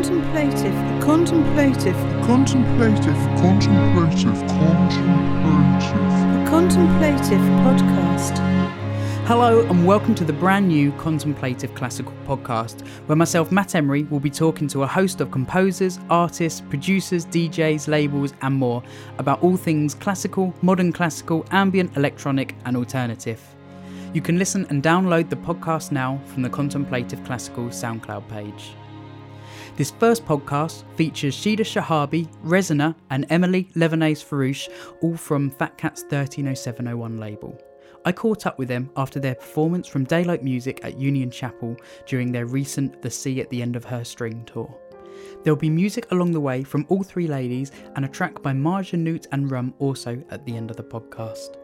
contemplative, contemplative, Contemplative, contemplative, contemplative. the contemplative podcast. Hello and welcome to the brand new Contemplative Classical podcast, where myself, Matt Emery, will be talking to a host of composers, artists, producers, DJs, labels, and more about all things classical, modern classical, ambient, electronic, and alternative. You can listen and download the podcast now from the Contemplative Classical SoundCloud page. This first podcast features Shida Shahabi, Resina, and Emilie Levienaise-Farrouch, all from Fat Cat's 130701 label. I caught up with them after their performance from Daylight Music at Union Chapel during their recent The Sea at the End of Her String tour. There'll be music along the way from all three ladies and a track by Marja Newt and Rum also at the end of the podcast.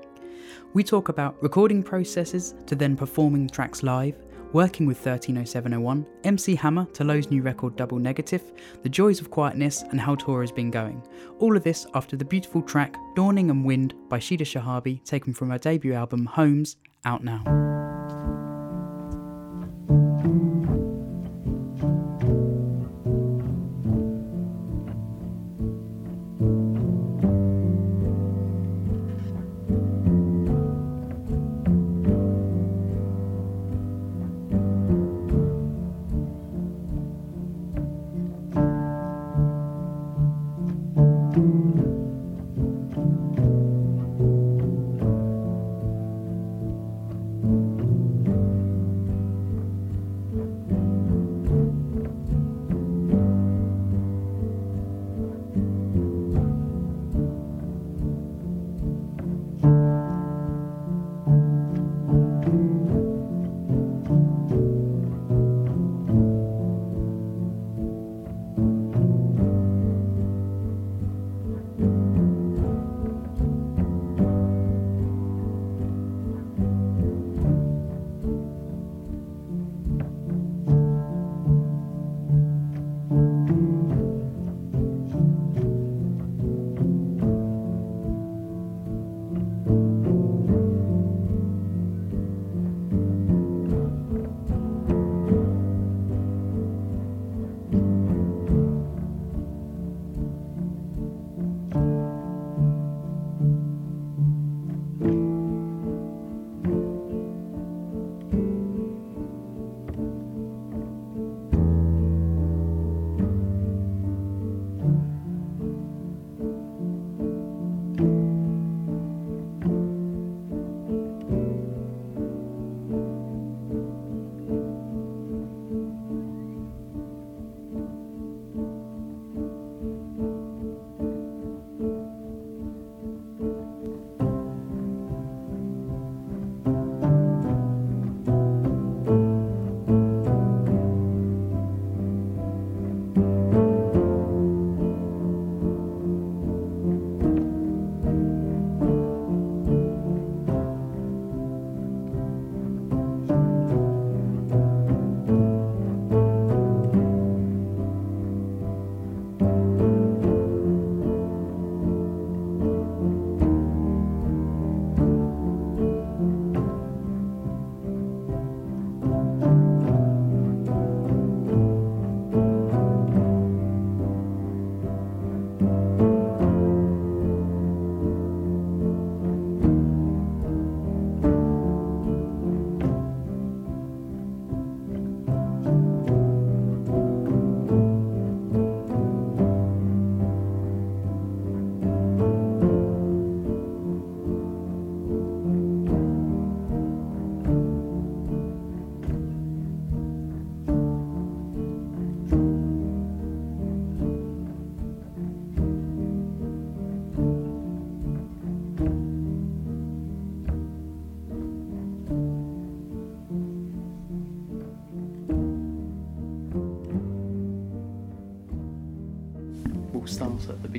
We talk about recording processes to then performing tracks live, working with 130701, MC Hammer to Low's new record Double Negative, the joys of quietness, and how tour has been going. All of this after the beautiful track Dawning and Wind by Shida Shahabi, taken from her debut album Homes, out now.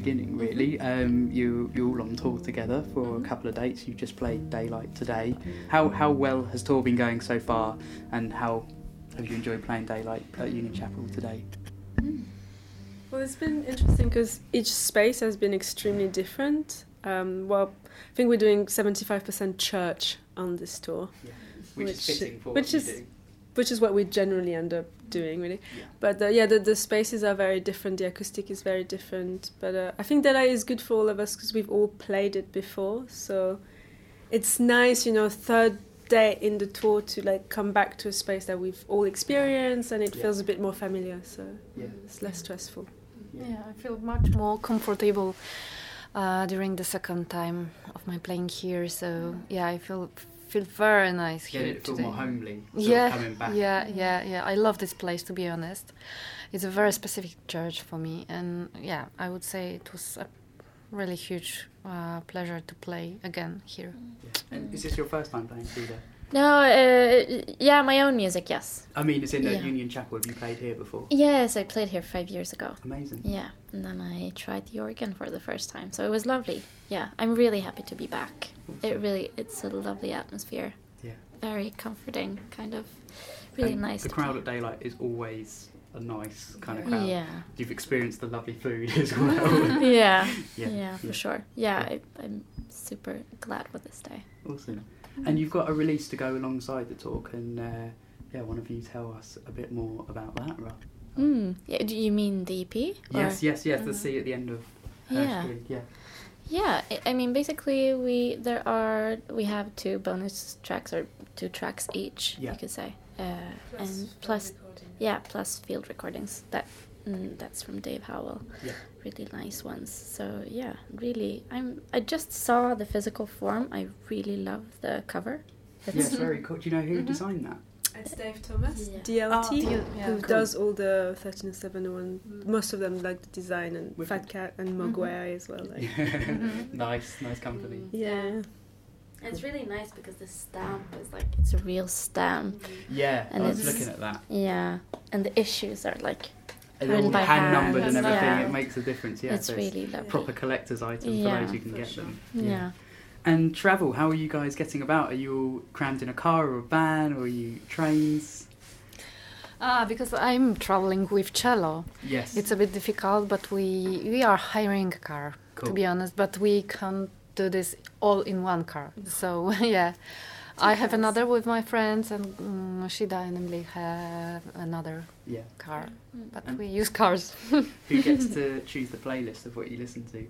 Beginning, really. Um, you you're all on tour together for a couple of dates. You just played Daylight today. How how well has tour been going so far, and how have you enjoyed playing Daylight at Union Chapel today? Well, it's been interesting because each space has been extremely different. Um, well, I think we're doing 75% church on this tour, Which, Which- is fitting for which you is- do. Which is what we generally end up doing, really. Yeah. But uh, yeah, the, the spaces are very different. The acoustic is very different. But uh, I think Daylight is good for all of us because we've all played it before. So it's nice, you know, third day in the tour to like come back to a space that we've all experienced and it Yeah. feels a bit more familiar. So Yeah. it's less stressful. Yeah, I feel much more comfortable uh, during the second time of my playing here. So yeah, I feel feel very nice Get here it feel today. more homely. Yeah, coming back. yeah, yeah, yeah. I love this place to be honest. It's a very specific church for me, and yeah, I would say it was a really huge uh, pleasure to play again here. Yeah. And is this your first time playing there? No, uh, yeah, my own music, yes. I mean, it's in the Yeah. Union Chapel. Have you played here before? Yes, I played here five years ago. Amazing. Yeah, and then I tried the organ for the first time, so it was lovely. Yeah, I'm really happy to be back. It really, it's a lovely atmosphere. Yeah. Very comforting, kind of, really And nice. The crowd play. at Daylight is always a nice kind of crowd. Yeah. You've experienced the lovely food as well. yeah, Yeah, yeah, for yeah. sure. Yeah, I, I'm super glad for this day. awesome. And you've got a release to go alongside the talk, and uh, yeah, one of you tell us a bit more about that, Ra. Mm. Yeah, do you mean the EP? or- Yes, yes, yes. The Mhm. Sea at the end of Her Yeah. String. Yeah. Yeah, I- I mean, basically, we there are we have two bonus tracks or two tracks each, Yeah. you could say, uh, and plus yeah, plus field recordings. That mm, that's from Dave Howell. Yeah. Really nice ones. So yeah, really, I'm. I just saw the physical form. I really love the cover. Yes, very cool. Do you know who Mhm. designed that? It's Dave Thomas, Yeah. DLT, Oh, ah, DL yeah. who Cool. does all the 130701. Mm. Most of them like the design and Wicked. Fat Cat and mm-hmm. Mogwai as well. Like. Mm-hmm. nice, nice company. Mm. Yeah. It's really nice because the stamp is like it's a real stamp. Yeah, And I was it's- looking at that. Yeah, and the issues are like And Written all by hand numbered and everything. yeah. It makes a difference. Yeah, it's so really lovely. proper collector's item Yeah, for those who can get sure. them. yeah. And travel, how are you guys getting about? Are you all crammed in a car or a van, or are you trains? Ah, because I'm traveling with cello. Yes. It's a bit difficult, but we we are hiring a car Cool. to be honest. But we can't do this all in one car. So yeah, I have another with my friends, and um, Shida and Emilie have another yeah. car. Mm. But And- we use cars. Who gets to choose the playlist of what you listen to?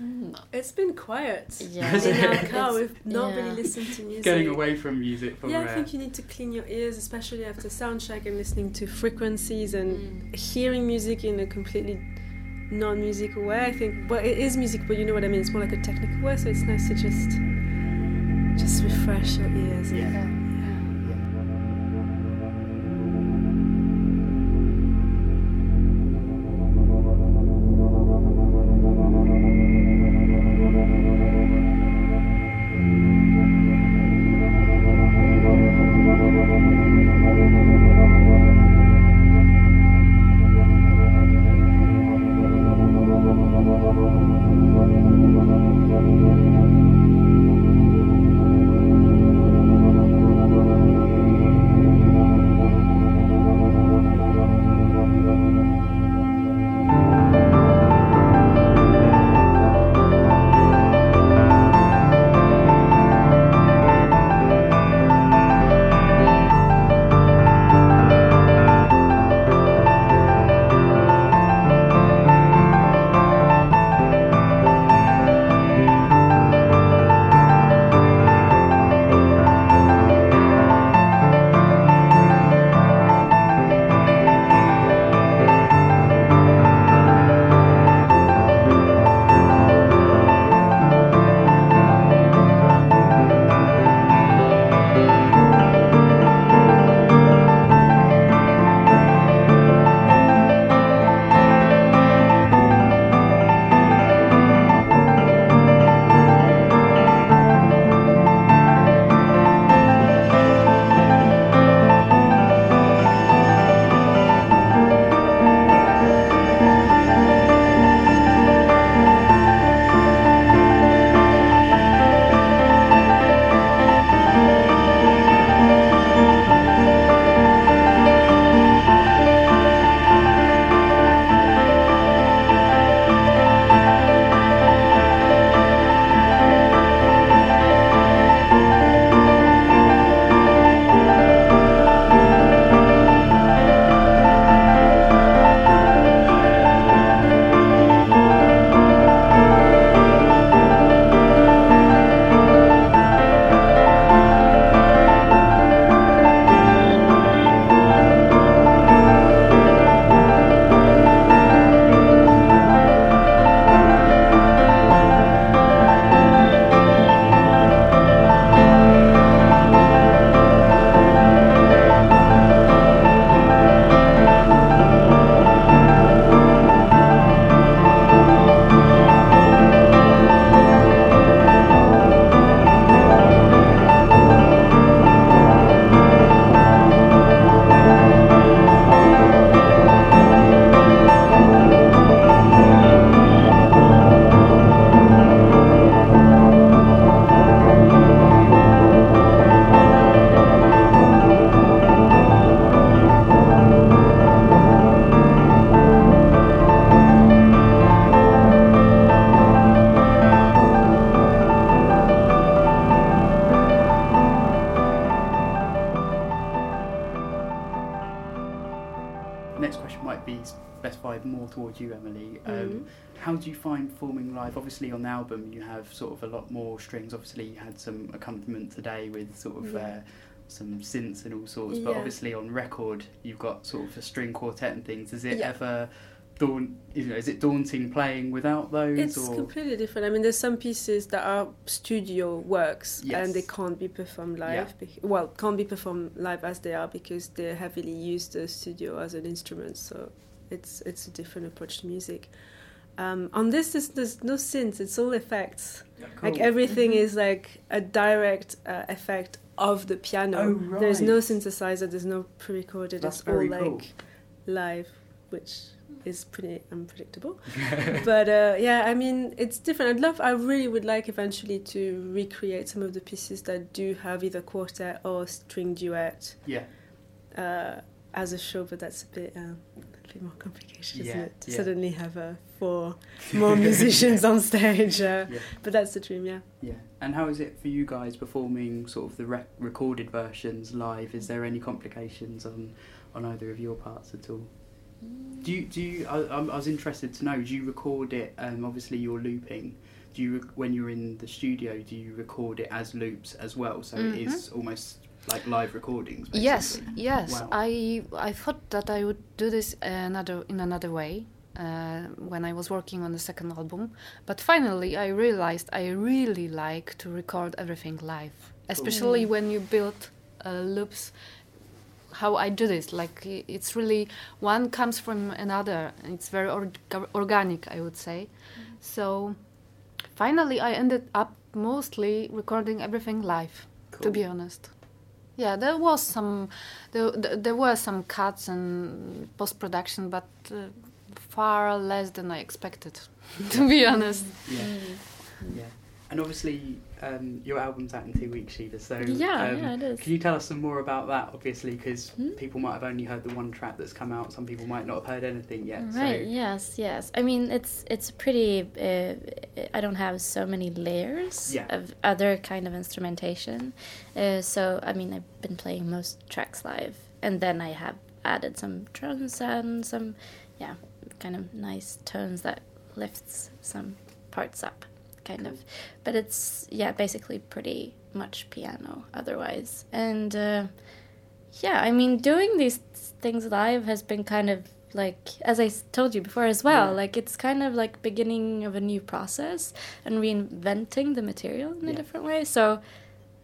Mm. It's been quiet. Yeah. In our car, we've not yeah. really listened to music. Getting away from music for Yeah, I think you need to clean your ears, especially after soundcheck and listening to frequencies and hearing music in a completely non-musical way. I think, well, it is music, but you know what I mean. It's more like a technical way, so it's nice to just just refresh your ears. Yeah. Of a lot more strings. Obviously, you had some accompaniment today with sort of Yeah. uh, some synths and all sorts. But Yeah. obviously, on record, you've got sort of a string quartet and things. Is it Yeah. ever daunt? You know, is it daunting playing without those? It's or completely different. I mean, there's some pieces that are studio works Yes. and they can't be performed live. Yeah. bec- well, can't be performed live as they are because they heavily use the studio as an instrument. So it's it's a different approach to music. Um, on this, there's, there's no synths. It's all effects. Like Cool. everything Mhm. is like a direct uh, effect of the piano. Oh, There's no synthesizer. There's no pre-recorded. That's it's all very like cool. live, which is pretty unpredictable. but uh, yeah, I mean, it's different. I'd love. I really would like eventually to recreate some of the pieces that do have either quartet or string duet yeah. uh, as a show, but that's a bit. Bit more complicated, isn't it? To yeah. suddenly have uh, four more musicians on stage. Uh, Yeah. But that's the dream, yeah. Yeah. And how is it for you guys performing sort of the rec- recorded versions live? Is there any complications on on either of your parts at all? Do you do you? I, I'm- was interested to know. Do you record it? Um, obviously, you're looping. Do you when you're in the studio? Do you record it as loops as well? So it is almost like live recordings. Basically? Yes, yes. Wow. I I thought that I would do this another in another way uh, when I was working on the second album, but finally I realized I really like to record everything live, especially Mm. when you build uh, loops. How I do this, like it's really one comes from another. and It's very org- organic, I would say. So finally, I ended up mostly recording everything live to be honest. Yeah, there was some, there, there were some cuts and post production, but uh, far less than I expected, to be honest. Yeah. Yeah. And obviously, um, your album's out in two weeks, Shida. So Yeah, um, yeah, it is. Can you tell us some more about that? Obviously, because Hmm? people might have only heard the one track that's come out. Some people might not have heard anything yet. Right. So Yes. Yes. I mean, it's it's pretty. Uh, I don't have so many layers Yeah. of other kind of instrumentation. Uh, so I mean, I've been playing most tracks live, and then I have added some drums and some, yeah, kind of nice tones that lifts some parts up, kind of. But it's yeah, basically pretty much piano otherwise, and. Uh, yeah, I mean, doing these things live has been kind of like, as i told you before as well, Yeah. like it's kind of like beginning of a new process and reinventing the material in a different way. So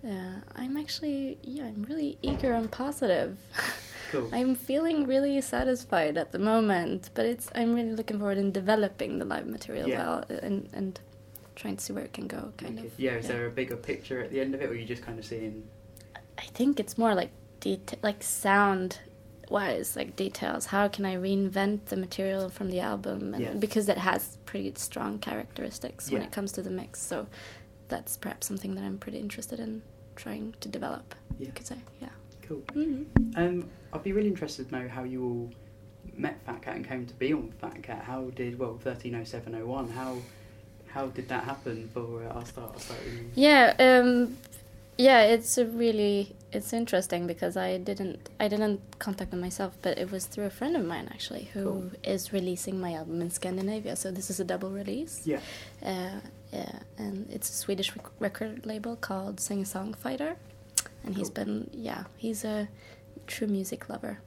uh, I'm actually, yeah, I'm really eager and positive. cool. I'm feeling really satisfied at the moment, but it's I'm really looking forward in developing the live material Yeah. well and and trying to see where it can go, kind Okay. of. Yeah. Is there a bigger picture at the end of it, or are you just kind of seeing? I think it's more like deta- like sound wise, like details. How can I reinvent the material from the album? And Yeah. because it has pretty strong characteristics when it comes to the mix. So that's perhaps something that I'm pretty interested in trying to develop. Yeah. You could say, yeah. Cool. hmm Um, I'd be really interested to know how you all met Fat Cat and came to be on Fat Cat. How did well thirteen oh seven oh one? How how did that happen? For uh, I'll start. I'll start with. Yeah, um, yeah, it's a really it's interesting because I didn't I didn't contact them myself, but it was through a friend of mine actually who is Cool. releasing my album in Scandinavia. So this is a double release. Yeah. Uh, yeah, and it's a Swedish rec- record label called Sing Song Fighter, and he's been yeah he's a true music lover.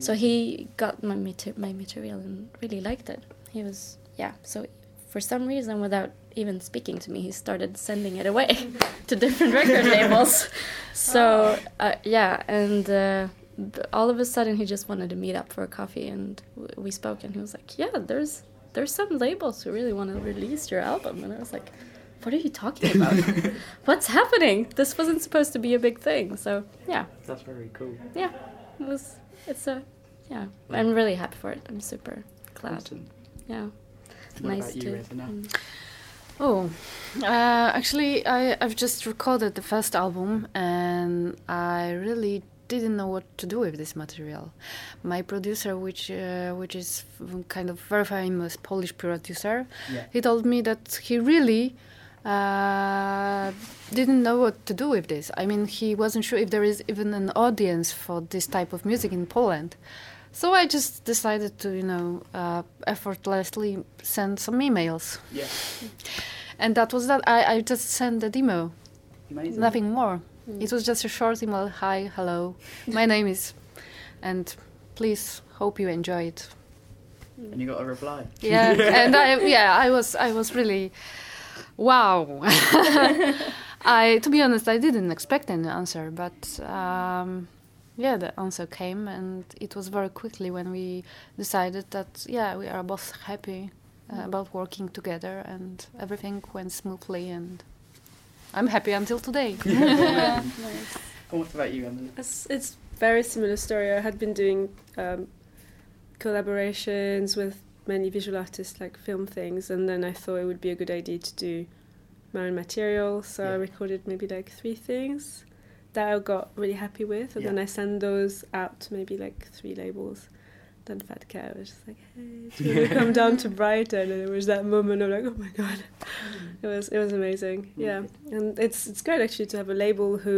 So he got my mater- my material and really liked it. He was yeah. So for some reason, without even speaking to me, he started sending it away to different record labels. So uh, yeah, and uh, all of a sudden he just wanted to meet up for a coffee, and w- we spoke, and he was like, "Yeah, there's there's some labels who really want to release your album," and I was like. What are you talking about? What's happening? This wasn't supposed to be a big thing. So yeah, That's very cool. yeah, it was. It's a yeah. I'm really happy for it. I'm super glad. Awesome. Yeah, What nice about you, to. Reza, now? Oh, uh, actually, I, I've just recorded the first album and I really didn't know what to do with this material. My producer, which uh, which is kind of very famous Polish producer, Yeah. he told me that he really uh, didn't know what to do with this. I mean, he wasn't sure if there is even an audience for this type of music in Poland. So I just decided to, you know, uh, effortlessly send some emails, Yeah. and that was that. I, I just sent a demo, Amazing. nothing more. It was just a short email. Hi, hello, my name is, and please hope you enjoy it. And you got a reply. Yeah, and I yeah I was I was really wow. I to be honest I didn't expect any answer, but um, yeah the answer came and it was very quickly when we decided that yeah we are both happy uh, about working together and everything went smoothly and I'm happy until today. yeah, nice. And what about you, Emilie? It's, it's very similar story. I had been doing um, collaborations with many visual artists, like film things, and then I thought it would be a good idea to do my own material. So I recorded maybe like three things that I got really happy with, and then I send those out to maybe like three labels. Then Fat Cat was just like, "Hey, do you want to come down to Brighton?" And it was that moment of like, "Oh my god!" Mm. It was it was amazing. Mm. Yeah, and it's it's great actually to have a label who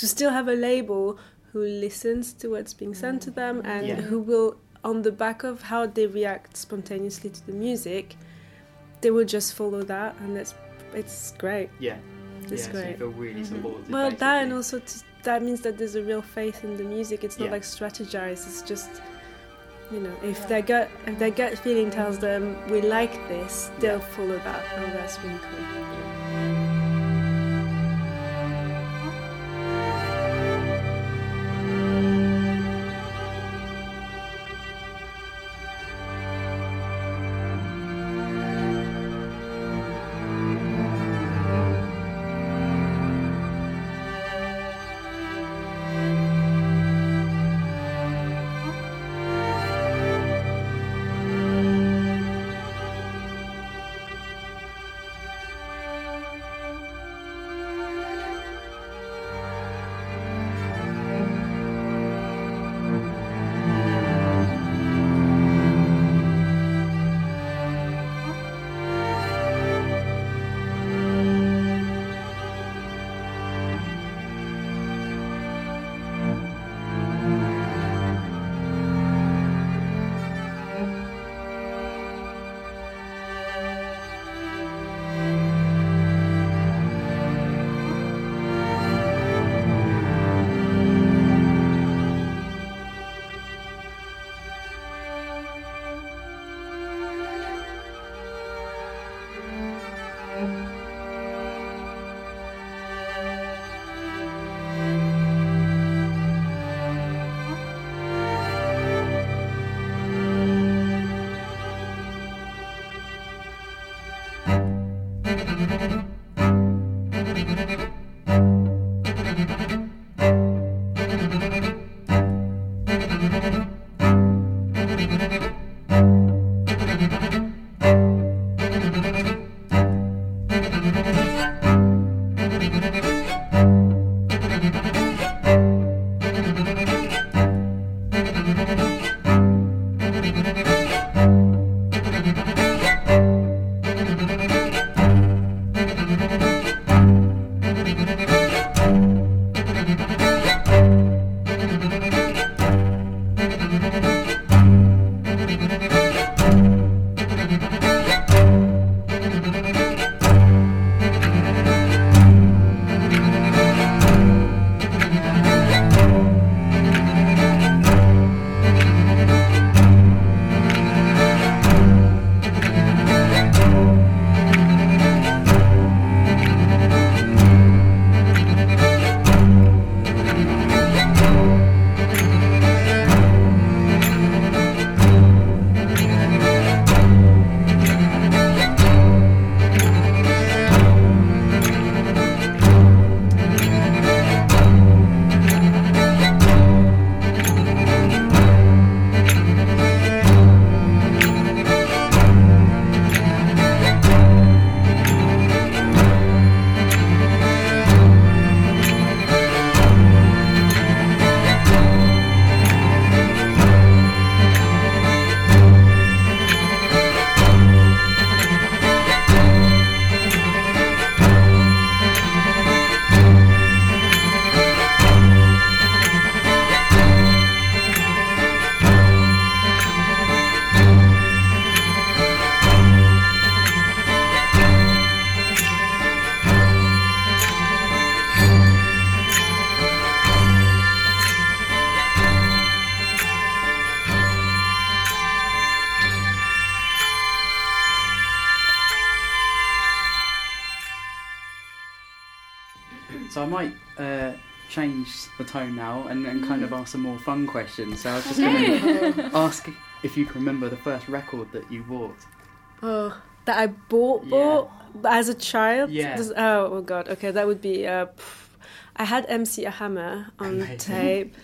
to still have a label who listens to what's being sent to them and Yeah. who will on the back of how they react spontaneously to the music they will just follow that and it's it's great Yeah. It's yeah, So you great. feel really mm-hmm. supported. well that and also to, that means that there's a real faith in the music. It's not Yeah. like strategized it's just you know if their gut if their gut feeling tells them we like this they'll follow that and that's really cool thank you. The tone now and, and kind of ask some more fun questions. So I was just going to ask if you can remember the first record that you bought. Oh, that I bought, Yeah. bought as a child. Yeah. This- oh, oh god. Okay, that would be. Uh, I had MC Hammer on Amazing. tape.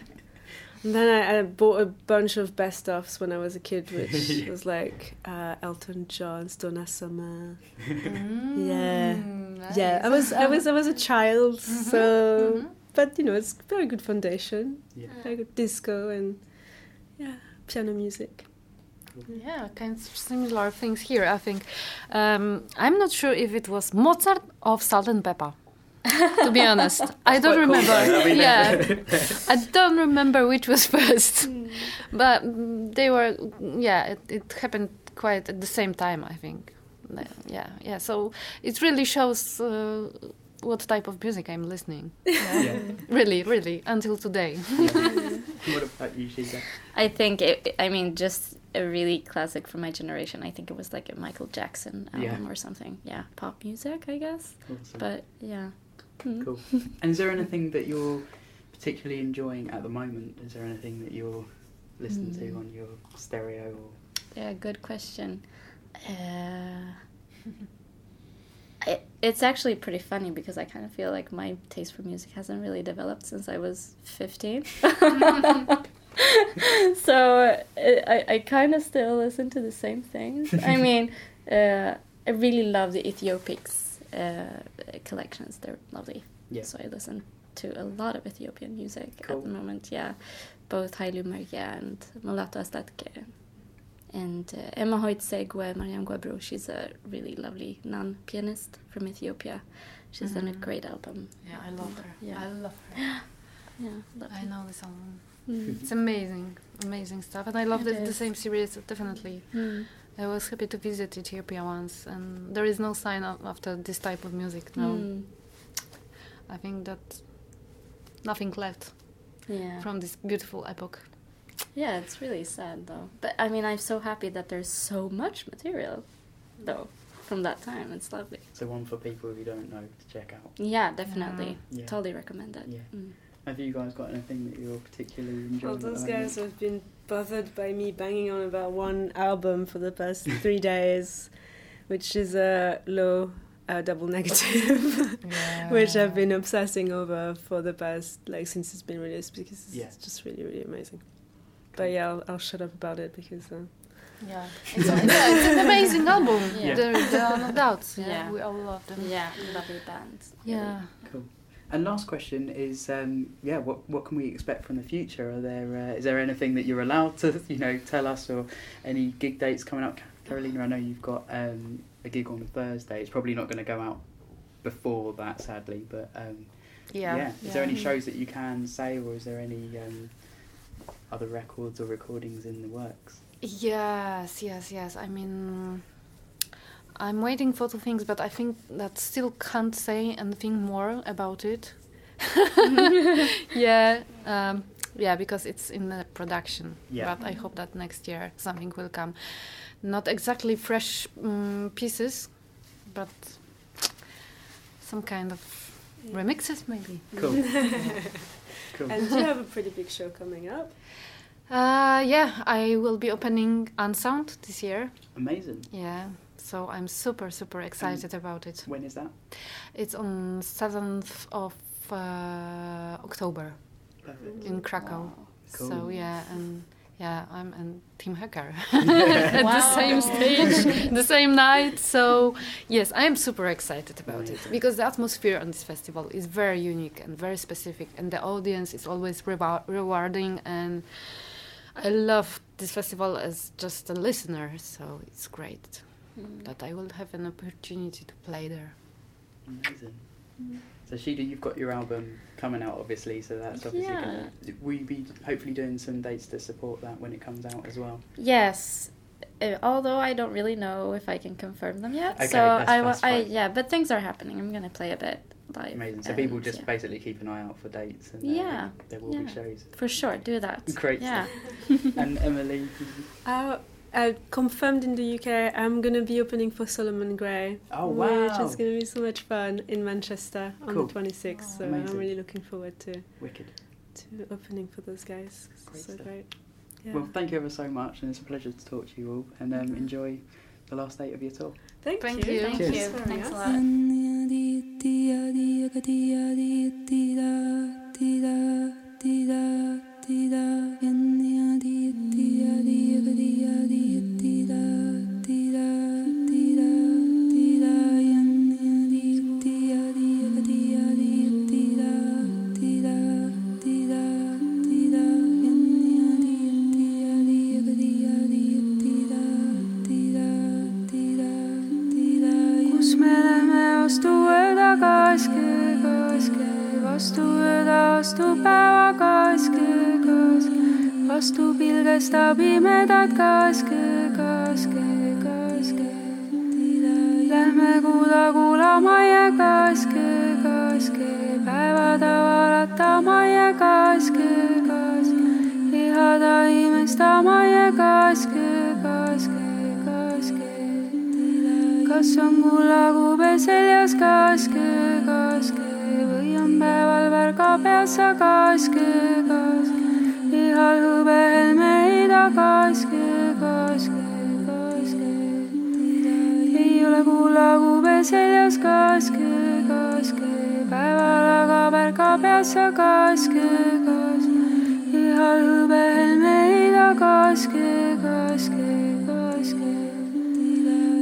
And then I, I bought a bunch of best ofs when I was a kid, which was like uh, Elton John, Donna Summer. Yeah. Mm, Yeah, I was, I was, I was a child, so. Mhm. But you know, it's very good foundation, Yeah. very good disco and yeah, piano music. Yeah, kind of similar things here. I think um, I'm not sure if it was Mozart or Salt and Pepper. to be honest, I don't quite cool, remember. I mean, yeah, I don't remember which was first, but mm, they were. Yeah, it, it happened quite at the same time. I think. Yeah, yeah. So it really shows uh, what type of music I'm listening. Yeah. Really, really, until today. what about you, Shida? I think it, I mean just a really classic from my generation. I think it was like a Michael Jackson album Yeah. or something. Yeah, pop music, I guess. Awesome. But yeah. Mm. Cool. And is there anything that you're particularly enjoying at the moment? Is there anything that you're listening to Mm. on your stereo? Or... Yeah, good question. Uh, it, it's actually pretty funny because I kind of feel like my taste for music hasn't really developed since I was 15. so I, I, I kind of still listen to the same things. I mean, uh, I really love the Éthiopiques uh, collections. They're lovely. Yeah. So I listen to a lot of Ethiopian music Cool. at the moment. Yeah, both Hailu Mergia and Mulatu Astatke. And uh, Emahoy Tsegué, Maryam Guèbrou, she's a really lovely nun pianist from Ethiopia. She's done a Mhm. great album. Yeah, I love her. Yeah. I love her. Yeah, I lovely. know this album. Mm. It's amazing, amazing stuff, and I love the, the same series. Definitely, Mm. I was happy to visit Ethiopia once, and there is no sign of, after this type of music now. Mm. I think that nothing left Yeah. from this beautiful epoch. Yeah, it's really sad though. But I mean, I'm so happy that there's so much material, though, from that time. It's lovely. So one for people who don't know to check out. Yeah, definitely. Yeah. Totally recommend it. Yeah. Mm. Have you guys got anything that you're particularly enjoying? Well, those guys have been bothered by me banging on about one album for the past three days, which is a low uh, double negative, which I've been obsessing over for the past like since it's been released because it's Yeah. just really really amazing. But yeah, I'll, I'll shut up about it because uh, Yeah, it's, yeah, it's an amazing album. Yeah. There, there are no doubts. Yeah, Yeah. we all love them. Yeah, lovely bands. Yeah. Cool. And last question is, um, yeah, what what can we expect from the future? Are there uh, is there anything that you're allowed to you know tell us, or any gig dates coming up? Karolina, I know you've got um, a gig on Thursday. It's probably not going to go out before that, sadly. But um, Yeah. Is there any shows that you can say, or is there any um, other records or recordings in the works? Yes, yes, yes. I mean, I'm waiting for two things, but I think that still can't say anything more about it. yeah, um, yeah, because it's in the production. Yeah. But I hope that next year something will come. Not exactly fresh um, pieces, but some kind of remixes, maybe. Cool. cool. and you have a pretty big show coming up. Uh, yeah, I will be opening Unsound this year. Amazing. Yeah, so I'm super, super excited about it. When is that? It's on 7th of uh, October Perfect. in Krakow. Cool. So, yeah, and yeah, I'm and Tim Hecker at the same stage, the same night. So, yes, I am super excited about it because the atmosphere on this festival is very unique and very specific, and the audience is always rewa- rewarding. And I love this festival as just a listener, so it's great Mm. that I will have an opportunity to play there. Amazing. So Shida, you've got your album coming out, obviously. So that's obviously Yeah. gonna. Will you be hopefully doing some dates to support that when it comes out as well? Yes, uh, although I don't really know if I can confirm them yet. Okay, so that's- I, wa- that's I fine. yeah, but things are happening. I'm gonna play a bit live. Amazing. So and, people just yeah. basically keep an eye out for dates, and uh, Yeah, there will be shows. for sure do that. Great Yeah. and Emilie, Uh, Uh, confirmed in the UK, I'm gonna be opening for Solomon Grey. Oh, Which is gonna be so much fun in Manchester on Cool. the 26th. so Amazing. I'm really looking forward to, Wicked. to opening for those guys. Great so stuff. great. Yeah. Well, thank you ever so much, and it's a pleasure to talk to you all. And um, enjoy the last eight of your tour. thank, Thank you. you. Thank Cheers. you. For having Thanks a us. lot. kus pilgesta pimedat kaske, kaske, kaske. Lähme kuula kuulama ja kaske, kaske, päevada vaatama ja kaske, kaske, ihada imestama ja kaske, kaske, kaske. Kas on kullakube seljas kaske, kaske kaske, kaske, päeval aga värga peas sa kaske, kaske, ihal hõbehelme heida kaske, kaske, kaske.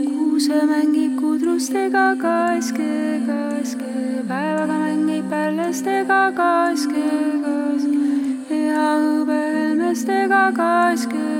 Kuuse mängib kudrustega kaske, kaske, päevaga mängib pärlestega kaske, kaske, ja hõbehelmestega kaske,